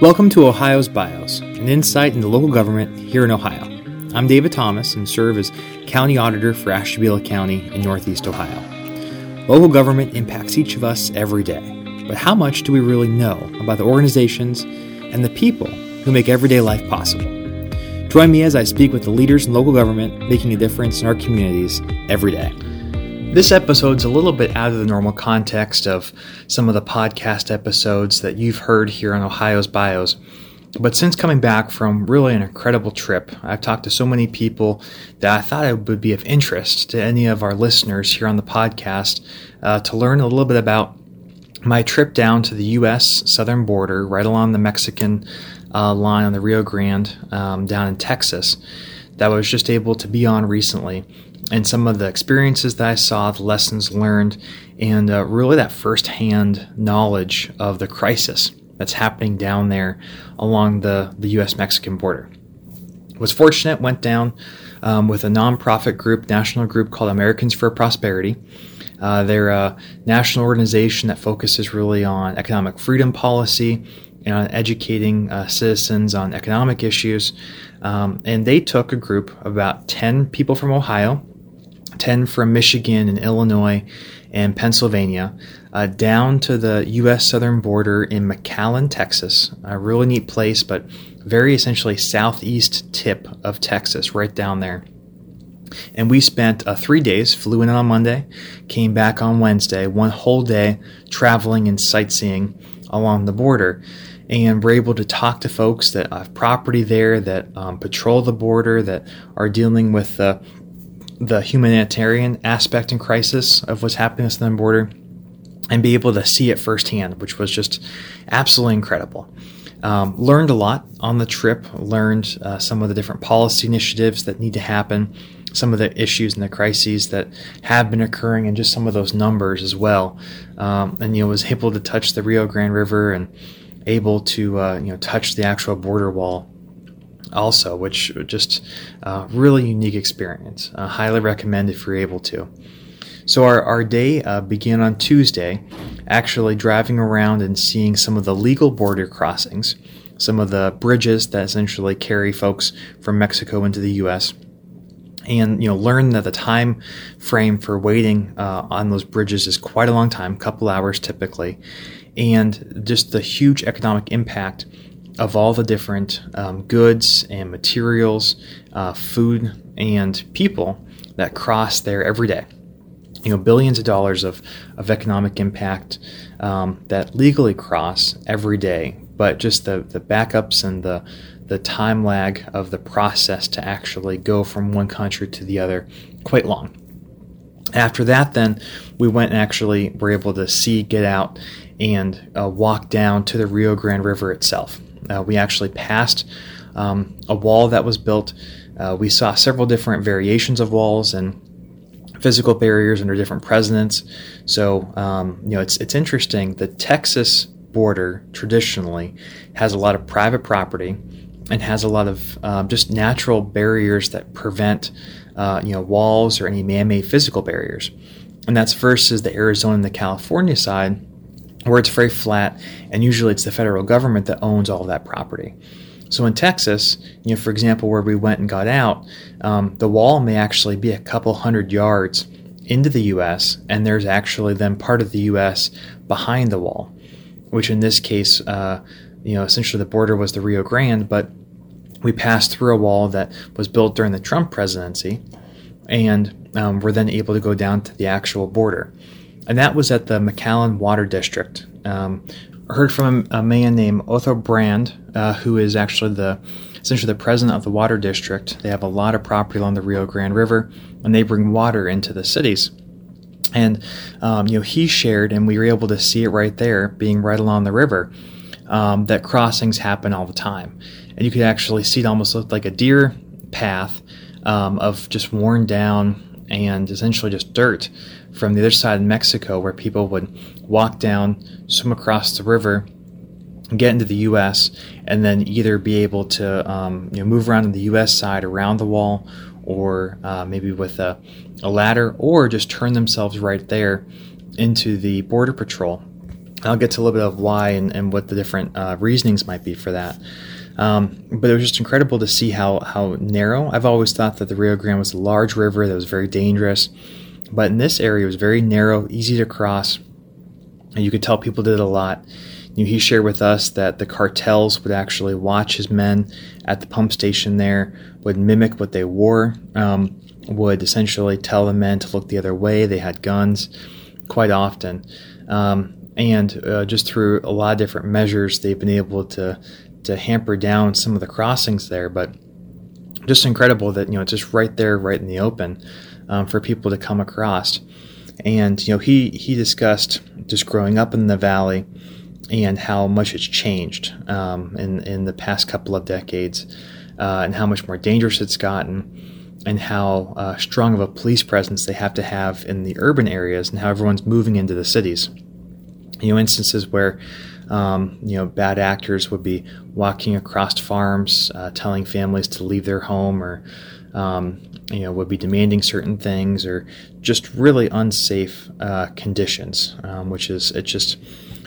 Welcome to Ohio's BIOS, an insight into local government here in Ohio. I'm David Thomas and serve as County Auditor for Ashtabula County in Northeast Ohio. Local government impacts each of us every day, but how much do we really know about the organizations and the people who make everyday life possible? Join me as I speak with the leaders in local government making a difference in our communities every day. This episode's a little bit out of the normal context of some of the podcast episodes that you've heard here on Ohio's Bios. But since coming back from really an incredible trip, I've talked to so many people that I thought it would be of interest to any of our listeners here on the podcast uh, to learn a little bit about my trip down to the U.S. southern border, right along the Mexican uh, line on the Rio Grande um, down in Texas, that I was just able to be on recently and some of the experiences that I saw, the lessons learned, and uh, really that firsthand knowledge of the crisis that's happening down there along the, the U.S. Mexican border. Was fortunate, went down um, with a nonprofit group, national group called Americans for Prosperity. Uh, they're a national organization that focuses really on economic freedom policy and on educating uh, citizens on economic issues. Um, and they took a group of about 10 people from Ohio 10 from Michigan and Illinois and Pennsylvania, uh, down to the U.S. southern border in McAllen, Texas. A really neat place, but very essentially southeast tip of Texas, right down there. And we spent uh, three days, flew in on Monday, came back on Wednesday, one whole day traveling and sightseeing along the border. And we're able to talk to folks that have property there, that um, patrol the border, that are dealing with the the humanitarian aspect and crisis of what's happening at the border and be able to see it firsthand, which was just absolutely incredible. Um, learned a lot on the trip, learned uh, some of the different policy initiatives that need to happen, some of the issues and the crises that have been occurring, and just some of those numbers as well. Um, and you know, was able to touch the Rio Grande River and able to uh, you know touch the actual border wall also, which just uh, really unique experience. Uh, highly recommend if you're able to. So our, our day uh, began on Tuesday, actually driving around and seeing some of the legal border crossings, some of the bridges that essentially carry folks from Mexico into the U.S. And you know, learn that the time frame for waiting uh, on those bridges is quite a long time, couple hours typically, and just the huge economic impact of all the different um, goods and materials, uh, food and people that cross there every day. You know, billions of dollars of, of economic impact um, that legally cross every day, but just the, the backups and the, the time lag of the process to actually go from one country to the other quite long. After that, then we went and actually were able to see, get out, and uh, walk down to the Rio Grande River itself. Uh, we actually passed um, a wall that was built. Uh, we saw several different variations of walls and physical barriers under different presidents. So um, you know, it's it's interesting. The Texas border traditionally has a lot of private property and has a lot of um, just natural barriers that prevent uh, you know walls or any man-made physical barriers. And that's versus the Arizona and the California side, where it's very flat, and usually it's the federal government that owns all that property. So in Texas, you know, for example, where we went and got out, um, the wall may actually be a couple hundred yards into the U.S., and there's actually then part of the U.S. behind the wall, which in this case, uh, you know, essentially the border was the Rio Grande, but we passed through a wall that was built during the Trump presidency, and um, we're then able to go down to the actual border and that was at the McAllen Water District. Um, heard from a man named Othal Brand, uh, who is actually the essentially the president of the water district. They have a lot of property along the Rio Grande River, and they bring water into the cities. And um, you know, he shared, and we were able to see it right there, being right along the river, um, that crossings happen all the time, and you could actually see it almost looked like a deer path um, of just worn down and essentially just dirt from the other side of Mexico, where people would walk down, swim across the river, get into the U.S., and then either be able to um, you know, move around on the U.S. side around the wall, or uh, maybe with a, a ladder, or just turn themselves right there into the border patrol I'll get to a little bit of why and, and what the different uh, reasonings might be for that. Um, but it was just incredible to see how how narrow. I've always thought that the Rio Grande was a large river that was very dangerous, but in this area it was very narrow, easy to cross, and you could tell people did a lot. You know, he shared with us that the cartels would actually watch his men at the pump station there, would mimic what they wore, um, would essentially tell the men to look the other way. They had guns quite often. Um, and uh, just through a lot of different measures, they've been able to to hamper down some of the crossings there. But just incredible that you know it's just right there, right in the open, um, for people to come across. And you know he he discussed just growing up in the valley and how much it's changed um, in in the past couple of decades, uh, and how much more dangerous it's gotten, and how uh, strong of a police presence they have to have in the urban areas, and how everyone's moving into the cities. You know, instances where um, you know, bad actors would be walking across farms, uh, telling families to leave their home, or um, you know, would be demanding certain things, or just really unsafe uh, conditions. Um, which is, it just,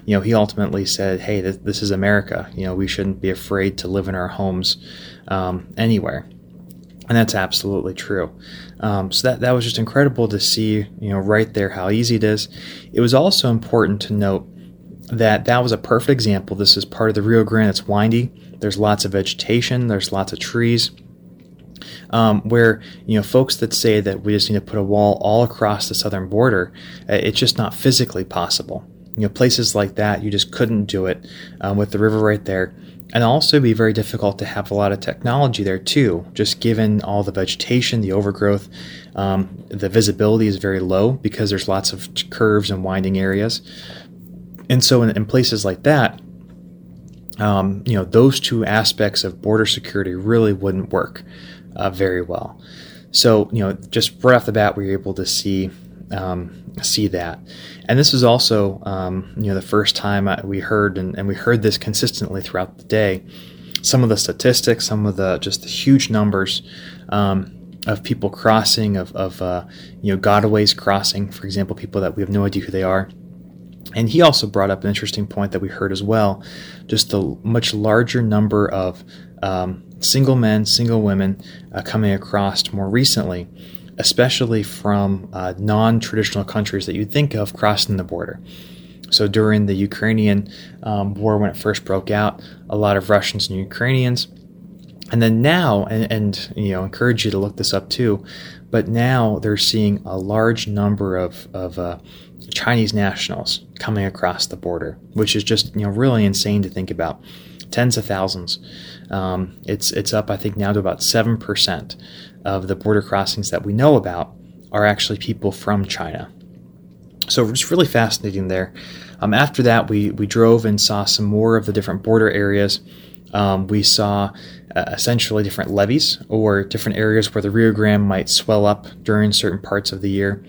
you know, he ultimately said, "Hey, this, this, is America. You know, we shouldn't be afraid to live in our homes um, anywhere." And that's absolutely true. Um, so that that was just incredible to see, you know, right there how easy it is. It was also important to note that that was a perfect example. This is part of the Rio Grande. It's windy. There's lots of vegetation. There's lots of trees. Um, where you know folks that say that we just need to put a wall all across the southern border, uh, it's just not physically possible. You know, places like that, you just couldn't do it um, with the river right there, and also be very difficult to have a lot of technology there too. Just given all the vegetation, the overgrowth, um, the visibility is very low because there's lots of curves and winding areas. And so, in, in places like that, um, you know, those two aspects of border security really wouldn't work uh, very well. So, you know, just right off the bat, we were able to see um, see that. And this is also, um, you know, the first time I, we heard, and, and, we heard this consistently throughout the day. Some of the statistics, some of the just the huge numbers um, of people crossing, of, of uh, you know, gotaways crossing, for example, people that we have no idea who they are. And he also brought up an interesting point that we heard as well just the much larger number of um, single men, single women uh, coming across more recently, especially from uh, non traditional countries that you'd think of crossing the border. So during the Ukrainian um, war, when it first broke out, a lot of Russians and Ukrainians. And then now, and, and you know, encourage you to look this up too, but now they're seeing a large number of, of uh, Chinese nationals coming across the border, which is just you know really insane to think about. Tens of thousands. Um, it's it's up I think now to about seven percent of the border crossings that we know about are actually people from China. So it's really fascinating there. Um, after that, we we drove and saw some more of the different border areas. Um, we saw uh, essentially different levees or different areas where the Rio Grande might swell up during certain parts of the year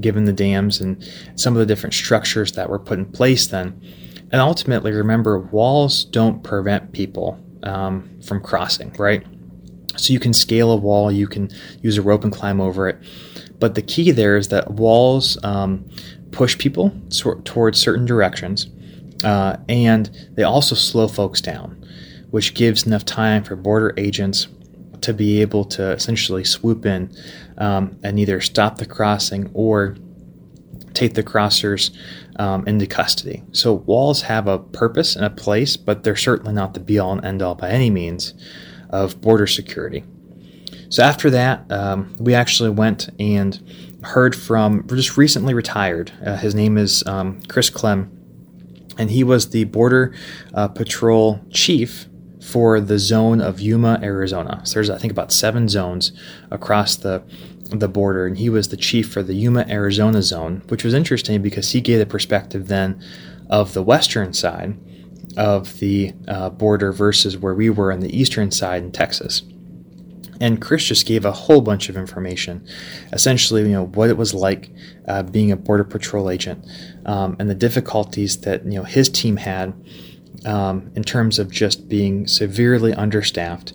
given the dams and some of the different structures that were put in place then. And ultimately, remember, walls don't prevent people um, from crossing, right? So you can scale a wall, you can use a rope and climb over it. But the key there is that walls um, push people towards certain directions, uh, and they also slow folks down, which gives enough time for border agents to be able to essentially swoop in um, and either stop the crossing or take the crossers um, into custody. So walls have a purpose and a place, but they're certainly not the be all and end all by any means of border security. So after that, um, we actually went and heard from just recently retired. Uh, his name is um, Chris Clem, and he was the border uh, patrol chief for the zone of Yuma, Arizona. So there's I think about seven zones across the the border, and he was the chief for the Yuma, Arizona zone, which was interesting because he gave the perspective then of the western side of the uh, border versus where we were on the eastern side in Texas. And Chris just gave a whole bunch of information, essentially, you know, what it was like uh, being a border patrol agent, um, and the difficulties that you know his team had um, in terms of just being severely understaffed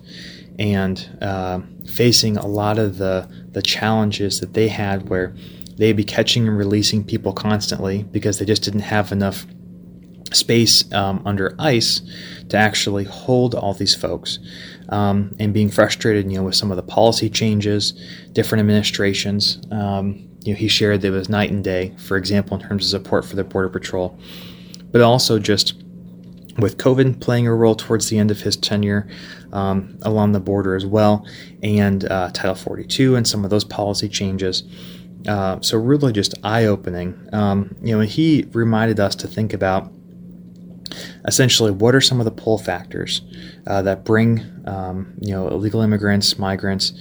and uh, facing a lot of the, the challenges that they had where they'd be catching and releasing people constantly because they just didn't have enough space um, under ICE to actually hold all these folks. Um, and being frustrated, you know, with some of the policy changes, different administrations. Um, you know, he shared that it was night and day, for example, in terms of support for the Border Patrol, but also just with COVID playing a role towards the end of his tenure um, along the border as well, and uh, Title 42 and some of those policy changes. Uh, so really just eye-opening. Um, you know, he reminded us to think about essentially what are some of the pull factors uh, that bring um, you know illegal immigrants, migrants,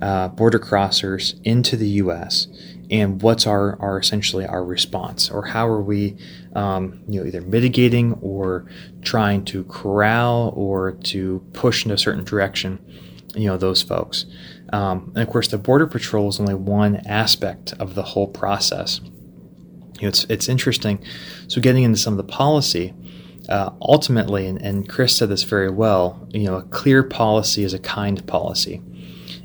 uh, border crossers into the U.S. and what's our, our essentially our response? Or how are we um, you know either mitigating or trying to corral or to push in a certain direction you know those folks? Um, and of course the border patrol is only one aspect of the whole process. You know, it's, it's interesting. So getting into some of the policy uh, ultimately, and, and Chris said this very well, you know, a clear policy is a kind policy.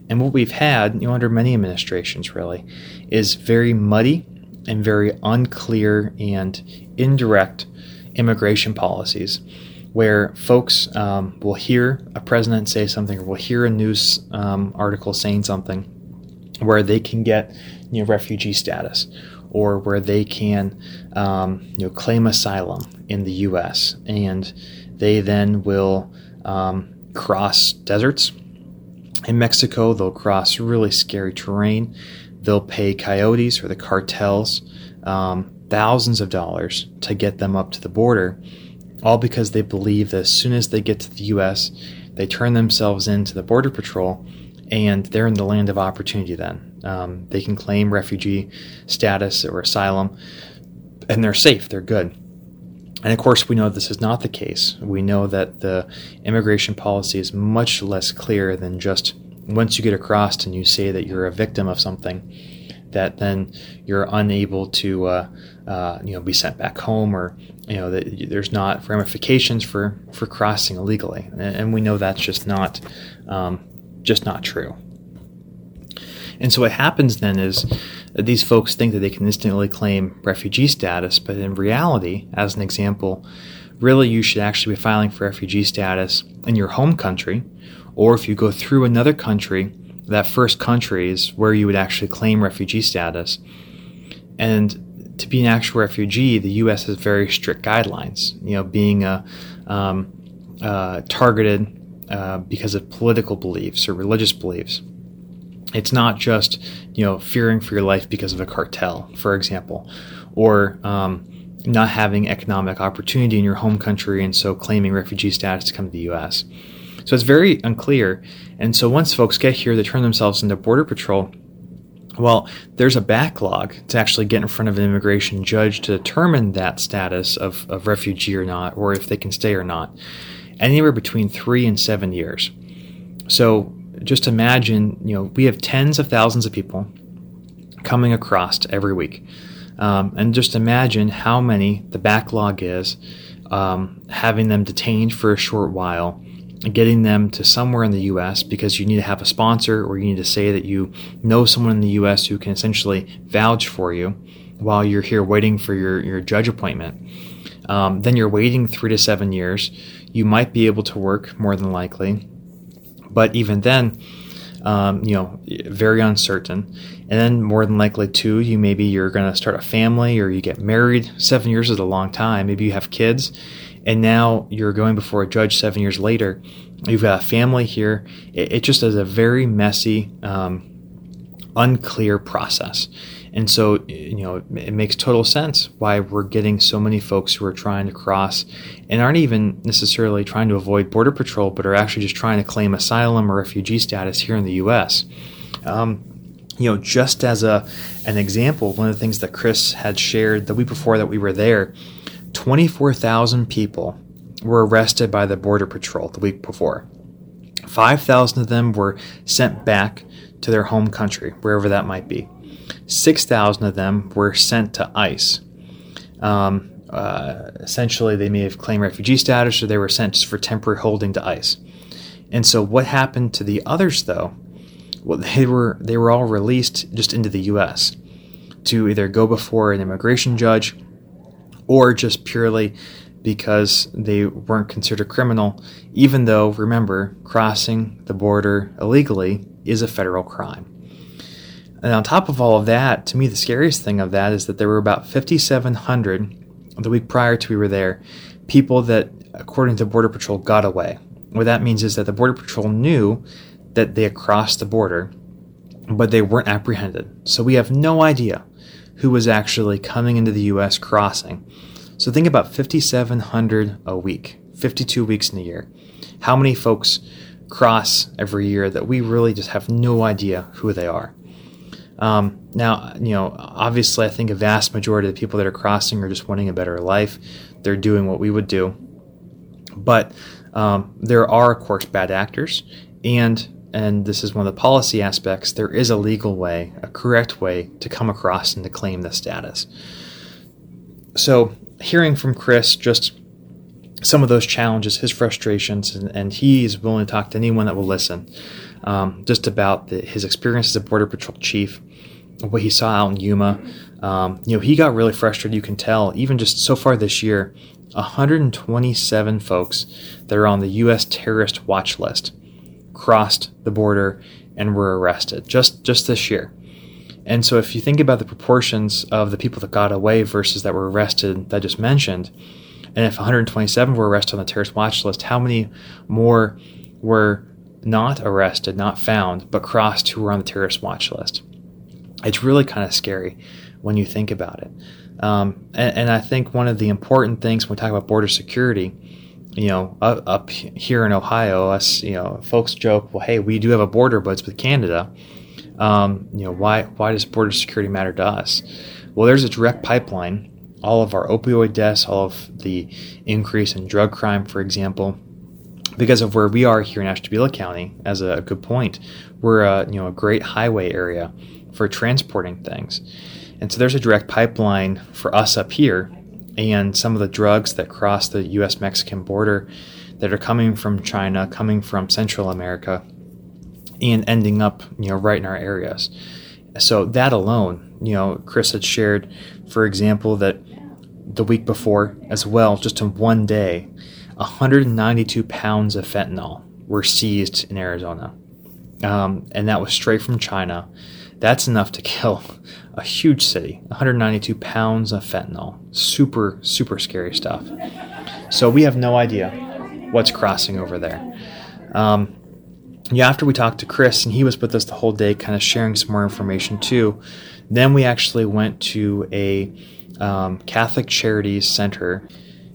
And what we've had, you know, under many administrations really, is very muddy and very unclear and indirect immigration policies where folks um, will hear a president say something or will hear a news um, article saying something where they can get you know, refugee status or where they can um, you know, claim asylum in the U.S. and they then will um, cross deserts. In Mexico, they'll cross really scary terrain. They'll pay coyotes or the cartels um, thousands of dollars to get them up to the border, all because they believe that as soon as they get to the U.S., they turn themselves into the Border Patrol and they're in the land of opportunity then. Um, they can claim refugee status or asylum, and they're safe, they're good. And of course, we know this is not the case. We know that the immigration policy is much less clear than just once you get across and you say that you're a victim of something, that then you're unable to, uh, uh, you know, be sent back home, or you know, that there's not ramifications for for crossing illegally, and, we know that's just not um, just not true. And so what happens then is these folks think that they can instantly claim refugee status, but in reality, as an example, really you should actually be filing for refugee status in your home country, or if you go through another country, that first country is where you would actually claim refugee status. And to be an actual refugee, the U.S. has very strict guidelines. You know, being a um, uh, targeted uh, because of political beliefs or religious beliefs. It's not just you know fearing for your life because of a cartel, for example, or um, not having economic opportunity in your home country and so claiming refugee status to come to the U.S. So it's very unclear. And so once folks get here, they turn themselves into Border Patrol. Well, there's a backlog to actually get in front of an immigration judge to determine that status of, of refugee or not, or if they can stay or not anywhere between three and seven years. So just imagine, you know, we have tens of thousands of people coming across every week. Um, and just imagine how many the backlog is, um, having them detained for a short while, getting them to somewhere in the U.S. because you need to have a sponsor or you need to say that you know someone in the U.S. who can essentially vouch for you while you're here waiting for your, your judge appointment. Um, then you're waiting three to seven years you might be able to work more than likely. But even then, um, you know, very uncertain. And then more than likely, too, you maybe you're going to start a family or you get married. Seven years is a long time. Maybe you have kids, and now you're going before a judge seven years later. You've got a family here. It, it just is a very messy, um, unclear process. And so, you know, it makes total sense why we're getting so many folks who are trying to cross and aren't even necessarily trying to avoid Border Patrol, but are actually just trying to claim asylum or refugee status here in the U.S. Um, you know, just as a an example, one of the things that Chris had shared the week before that we were there, 24,000 people were arrested by the Border Patrol the week before. 5,000 of them were sent back to their home country, wherever that might be. 6,000 of them were sent to ICE. Um, uh, essentially, they may have claimed refugee status or they were sent for temporary holding to ICE. And so, what happened to the others, though? Well, they were they were all released just into the U.S. to either go before an immigration judge or just purely because they weren't considered criminal, even though, remember, crossing the border illegally is a federal crime. And on top of all of that, to me, the scariest thing of that is that there were about 5,700 the week prior to we were there, people that, according to Border Patrol, got away. What that means is that the Border Patrol knew that they had crossed the border, but they weren't apprehended. So we have no idea who was actually coming into the U.S. crossing. So think about 5,700 a week, 52 weeks in a year. How many folks cross every year that we really just have no idea who they are? Um, now, you know, obviously, I think a vast majority of the people that are crossing are just wanting a better life. They're doing what we would do. But um, there are, of course, bad actors, and and this is one of the policy aspects. There is a legal way, a correct way to come across and to claim the status. So, hearing from Chris, just some of those challenges, his frustrations, and, and he is willing to talk to anyone that will listen. Um, just about the, his experience as a border patrol chief, what he saw out in Yuma. Um, you know, he got really frustrated. You can tell, even just so far this year, 127 folks that are on the U.S. terrorist watch list crossed the border and were arrested just just this year. And so, if you think about the proportions of the people that got away versus that were arrested that I just mentioned, and if 127 were arrested on the terrorist watch list, how many more were not arrested, not found, but crossed who were on the terrorist watch list? It's really kind of scary when you think about it. Um, and, and, I think one of the important things when we talk about border security, you know, up, up, here in Ohio, us, you know, folks joke, well, hey, we do have a border, but it's with Canada. Um, you know, why why does border security matter to us? Well, there's a direct pipeline. All of our opioid deaths, all of the increase in drug crime, for example, because of where we are here in Ashtabula County, as a, good point, we're a you know a great highway area for transporting things. And so there's a direct pipeline for us up here, and some of the drugs that cross the US Mexican border that are coming from China, coming from Central America, and ending up, you know, right in our areas. So that alone, you know, Chris had shared, for example, that the week before as well, just in one day, 192 pounds of fentanyl were seized in Arizona. Um, and that was straight from China. That's enough to kill a huge city. 192 pounds of fentanyl. Super, super scary stuff. So we have no idea what's crossing over there. Um, yeah, after we talked to Chris, and he was with us the whole day, kind of sharing some more information too, then we actually went to a um, Catholic Charities Center.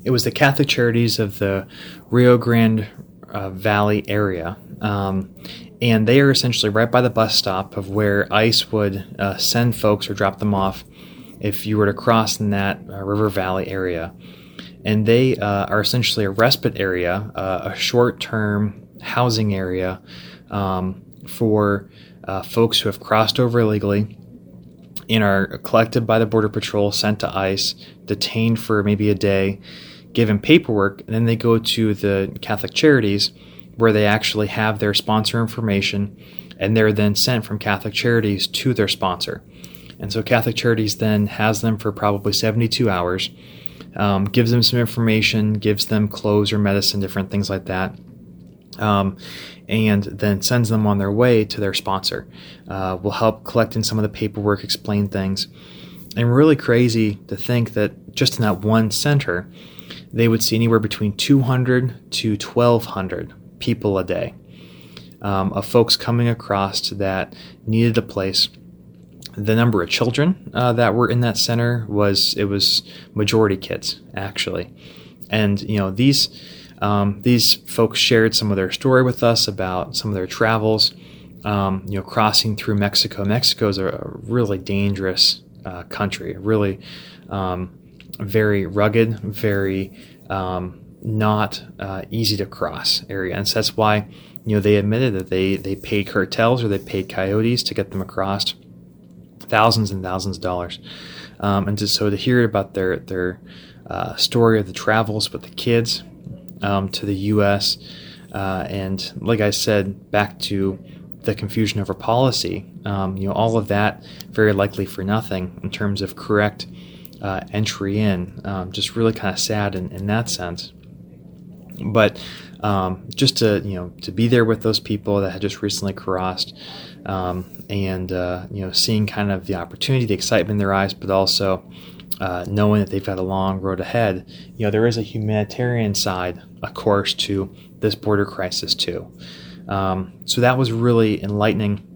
It was the Catholic Charities of the Rio Grande uh, Valley area. Um, and they are essentially right by the bus stop of where ICE would uh, send folks or drop them off if you were to cross in that uh, River Valley area. And they uh, are essentially a respite area, uh, a short term housing area um, for uh, folks who have crossed over illegally and are collected by the Border Patrol, sent to ICE, detained for maybe a day, given paperwork, and then they go to the Catholic Charities where they actually have their sponsor information and they're then sent from Catholic Charities to their sponsor. And so Catholic Charities then has them for probably 72 hours, um, gives them some information, gives them clothes or medicine, different things like that. Um, and then sends them on their way to their sponsor. Uh, will help collect in some of the paperwork, explain things. And really crazy to think that just in that one center, they would see anywhere between 200 to 1,200 people a day um, of folks coming across that needed a place. The number of children uh, that were in that center was it was majority kids actually, and you know these um, these folks shared some of their story with us about some of their travels. Um, you know, crossing through Mexico. Mexico is a really dangerous uh, country, really um, very rugged, very um, not uh, easy to cross area, and so that's why you know they admitted that they they paid cartels or they paid coyotes to get them across thousands and thousands of dollars, um, and just so to hear about their their uh, story of the travels with the kids um, to the U.S. Uh, and like I said, back to the confusion over policy, um, you know, all of that very likely for nothing in terms of correct uh, entry in. Um, just really kind of sad in, in that sense. But um, just to you know to be there with those people that had just recently crossed, um, and uh, you know seeing kind of the opportunity, the excitement in their eyes, but also uh, knowing that they've got a long road ahead. You know there is a humanitarian side, of course, to this border crisis too. Um, so that was really enlightening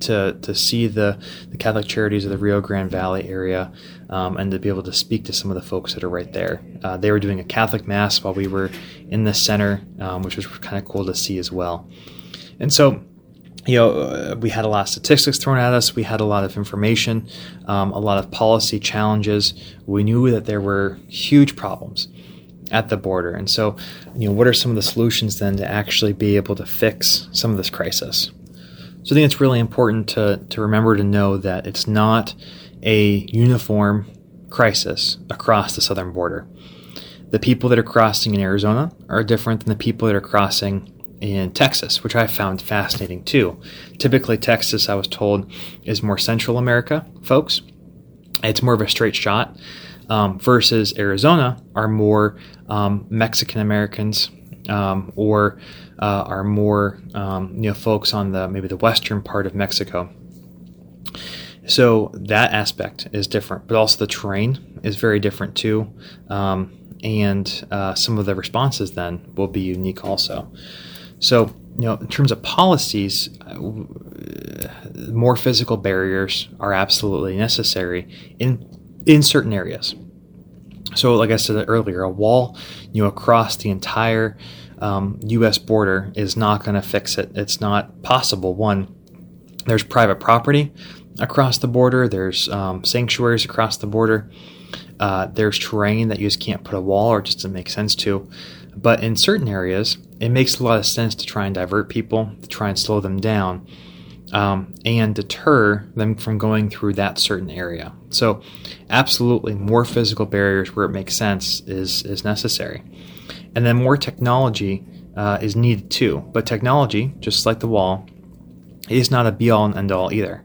to, to see the, the Catholic Charities of the Rio Grande Valley area um, and to be able to speak to some of the folks that are right there. Uh, they were doing a Catholic Mass while we were in the center, um, which was kind of cool to see as well. And so, you know, uh, we had a lot of statistics thrown at us. We had a lot of information, um, a lot of policy challenges. We knew that there were huge problems at the border. And so, you know, what are some of the solutions then to actually be able to fix some of this crisis? So I think it's really important to, to remember to know that it's not a uniform crisis across the southern border. The people that are crossing in Arizona are different than the people that are crossing in Texas, which I found fascinating too. Typically, Texas, I was told, is more Central America folks. It's more of a straight shot, um, versus Arizona are more um, Mexican Americans um, or uh, are more um, you know folks on the maybe the western part of Mexico. So that aspect is different, but also the terrain is very different too, um, and uh, some of the responses then will be unique also. So you know, in terms of policies, uh, more physical barriers are absolutely necessary in in certain areas. So, like I said earlier, a wall, you know, across the entire um, U.S. border is not going to fix it. It's not possible. One, there's private property across the border. There's um, sanctuaries across the border. Uh, there's terrain that you just can't put a wall or just doesn't make sense to. But in certain areas, it makes a lot of sense to try and divert people, to try and slow them down, um, and deter them from going through that certain area. So, absolutely, more physical barriers where it makes sense is is necessary. And then more technology uh, is needed too. But technology, just like the wall, is not a be all and end all either.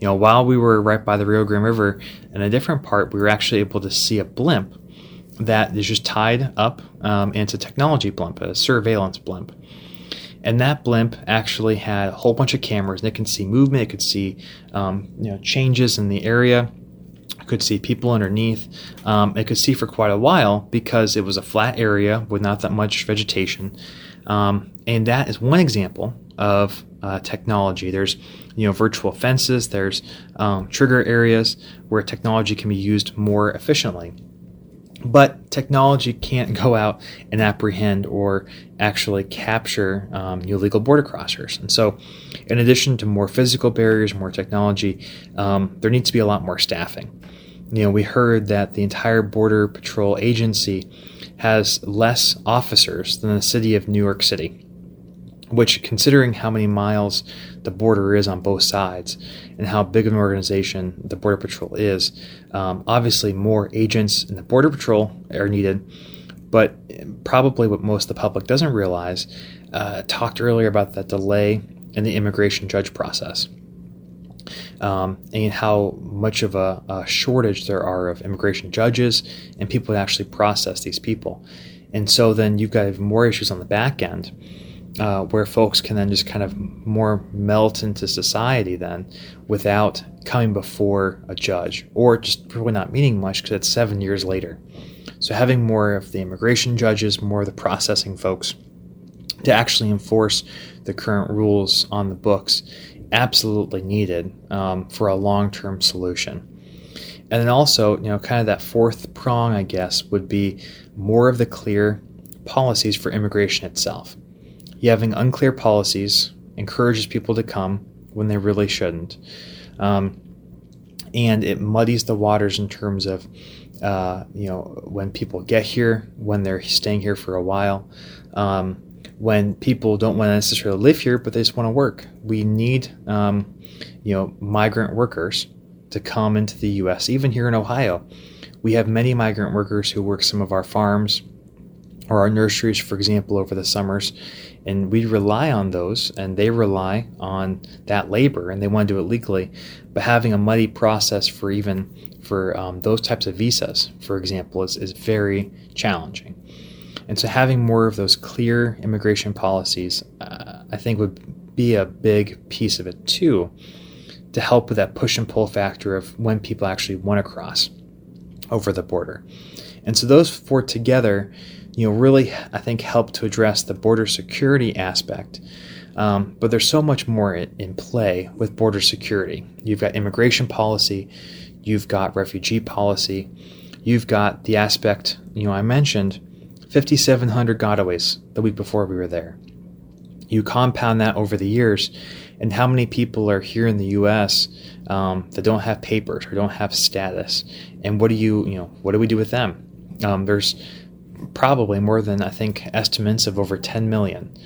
You know, while we were right by the Rio Grande River, in a different part, we were actually able to see a blimp that is just tied up um, into technology blimp, a surveillance blimp. And that blimp actually had a whole bunch of cameras, and it can see movement, it could see um, you know changes in the area could see people underneath. Um, it could see for quite a while because it was a flat area with not that much vegetation. Um, and that is one example of uh, technology. There's you know virtual fences. There's um, trigger areas where technology can be used more efficiently. But technology can't go out and apprehend or actually capture um, illegal border crossers. And so, in addition to more physical barriers, more technology, um, there needs to be a lot more staffing you know, we heard that the entire Border Patrol agency has less officers than the city of New York City, which, considering how many miles the border is on both sides and how big of an organization the Border Patrol is, um, obviously more agents in the Border Patrol are needed. But probably what most of the public doesn't realize, uh, talked earlier about that delay in the immigration judge process um, and how much of a, a, shortage there are of immigration judges and people that actually process these people. And so then you've got more issues on the back end. Uh, where folks can then just kind of more melt into society then without coming before a judge or just really not meaning much because it's seven years later. So having more of the immigration judges, more of the processing folks to actually enforce the current rules on the books absolutely needed um, for a long term solution. And then also, you know, kind of that fourth prong, I guess, would be more of the clear policies for immigration itself. Having unclear policies encourages people to come when they really shouldn't. Um, and it muddies the waters in terms of, uh, you know, when people get here, when they're staying here for a while. Um, when people don't want to necessarily live here, but they just want to work. We need, um, you know, migrant workers to come into the U.S. Even here in Ohio, we have many migrant workers who work some of our farms or our nurseries, for example, over the summers. and we rely on those, and they rely on that labor, and they want to do it legally. But having a muddy process for even for um, those types of visas, for example, is, is very challenging. And so, having more of those clear immigration policies, uh, I think, would be a big piece of it too, to help with that push and pull factor of when people actually want to cross over the border. And so, those four together you know, really, I think, help to address the border security aspect. Um, but there's so much more in play with border security. You've got immigration policy, you've got refugee policy, you've got the aspect, you know, I mentioned 5,700 gotaways the week before we were there. You compound that over the years, and how many people are here in the U.S. Um, that don't have papers or don't have status, and what do you, you know, what do we do with them? Um, there's probably more than I think estimates of over 10 million.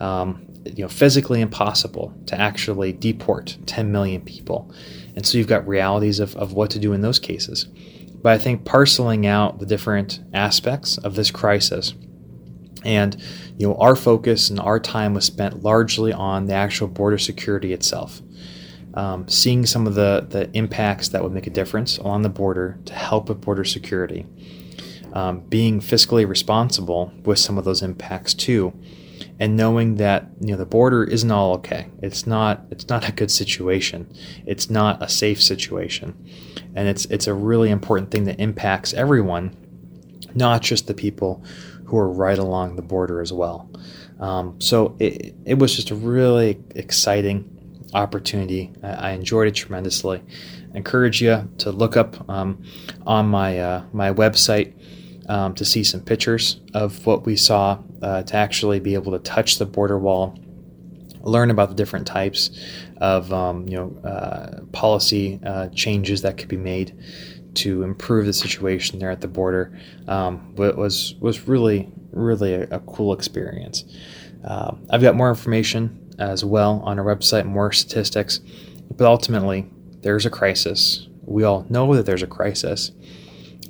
Um, you know, physically impossible to actually deport 10 million people. And so you've got realities of, of what to do in those cases. But I think parceling out the different aspects of this crisis and you know our focus and our time was spent largely on the actual border security itself um, seeing some of the, the impacts that would make a difference on the border to help with border security um, being fiscally responsible with some of those impacts too, and knowing that you know the border isn't all okay. It's not it's not a good situation. It's not a safe situation, and it's it's a really important thing that impacts everyone, not just the people who are right along the border as well. Um, so it, it was just a really exciting opportunity. I, I enjoyed it tremendously. I encourage you to look up um, on my uh, my website um, to see some pictures of what we saw, uh, to actually be able to touch the border wall, learn about the different types of um, you know uh, policy uh, changes that could be made to improve the situation there at the border. Um, was was really really a, a cool experience. Uh, I've got more information as well on our website, more statistics, but ultimately there's a crisis. We all know that there's a crisis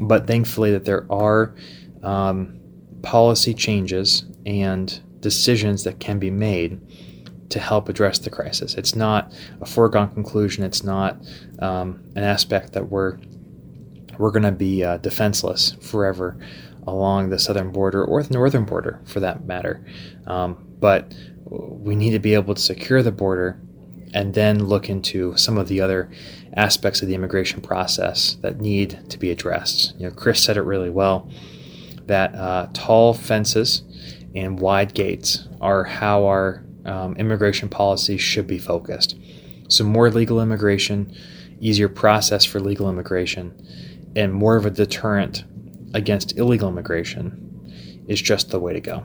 but thankfully that there are um, policy changes and decisions that can be made to help address the crisis. It's not a foregone conclusion. It's not um, an aspect that we're we're going to be uh, defenseless forever along the southern border or the northern border, for that matter. Um, but we need to be able to secure the border and then look into some of the other aspects of the immigration process that need to be addressed. You know, Chris said it really well that uh, tall fences and wide gates are how our um, immigration policy should be focused. So, more legal immigration, easier process for legal immigration, and more of a deterrent against illegal immigration is just the way to go.